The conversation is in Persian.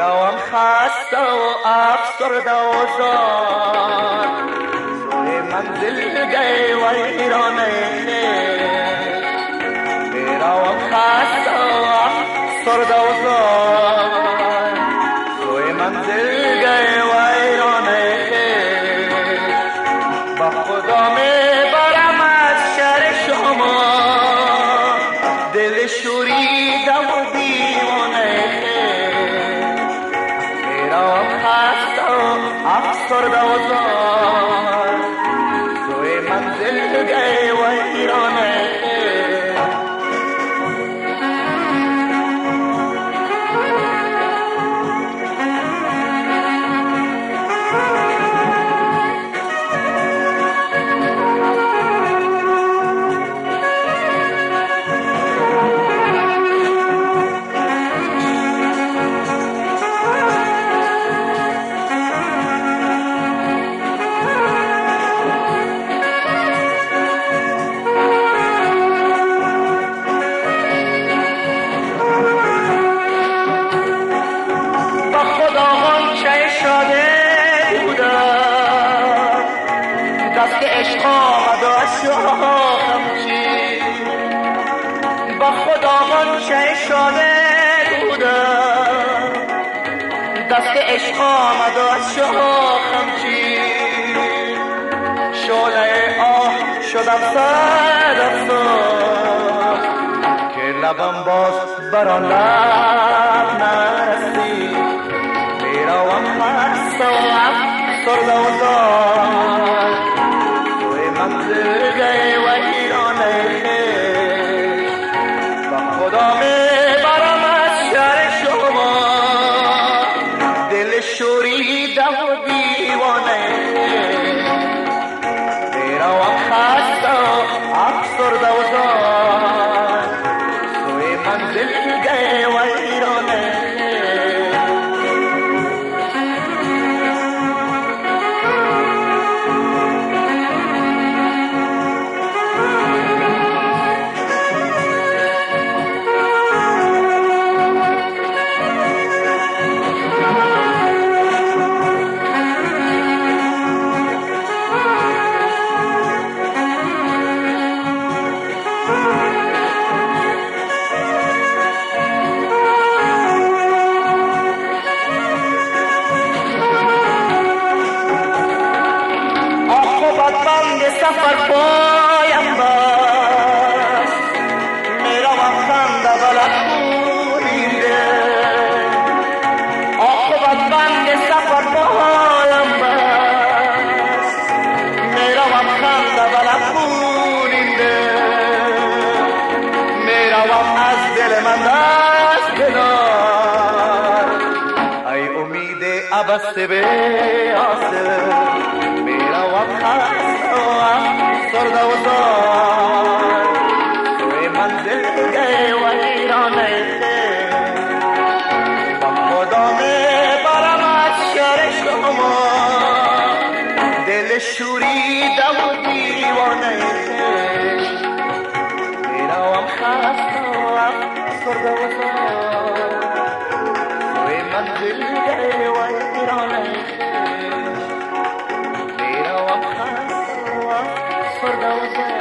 می‌روم خسته و افسرده و زار. سوی منزل گی و ایرانه. می‌روم خسته و افسرده و زار. عشق آمد و چی با خدا غنچه شده بودم. دست عشق آمد و چی شعله آه شدم سر که لبم باز بران لب نرسی می‌روم مست و افسرده و دل شوریده و سفر پایم بست. می‌روم خنده بلد بوریده آقابت بند سفر پایم بست. می‌روم خنده بلد بوریده می‌روم از دل من دست بدار ای امید عبسته به حاصل می‌روم سرده Father.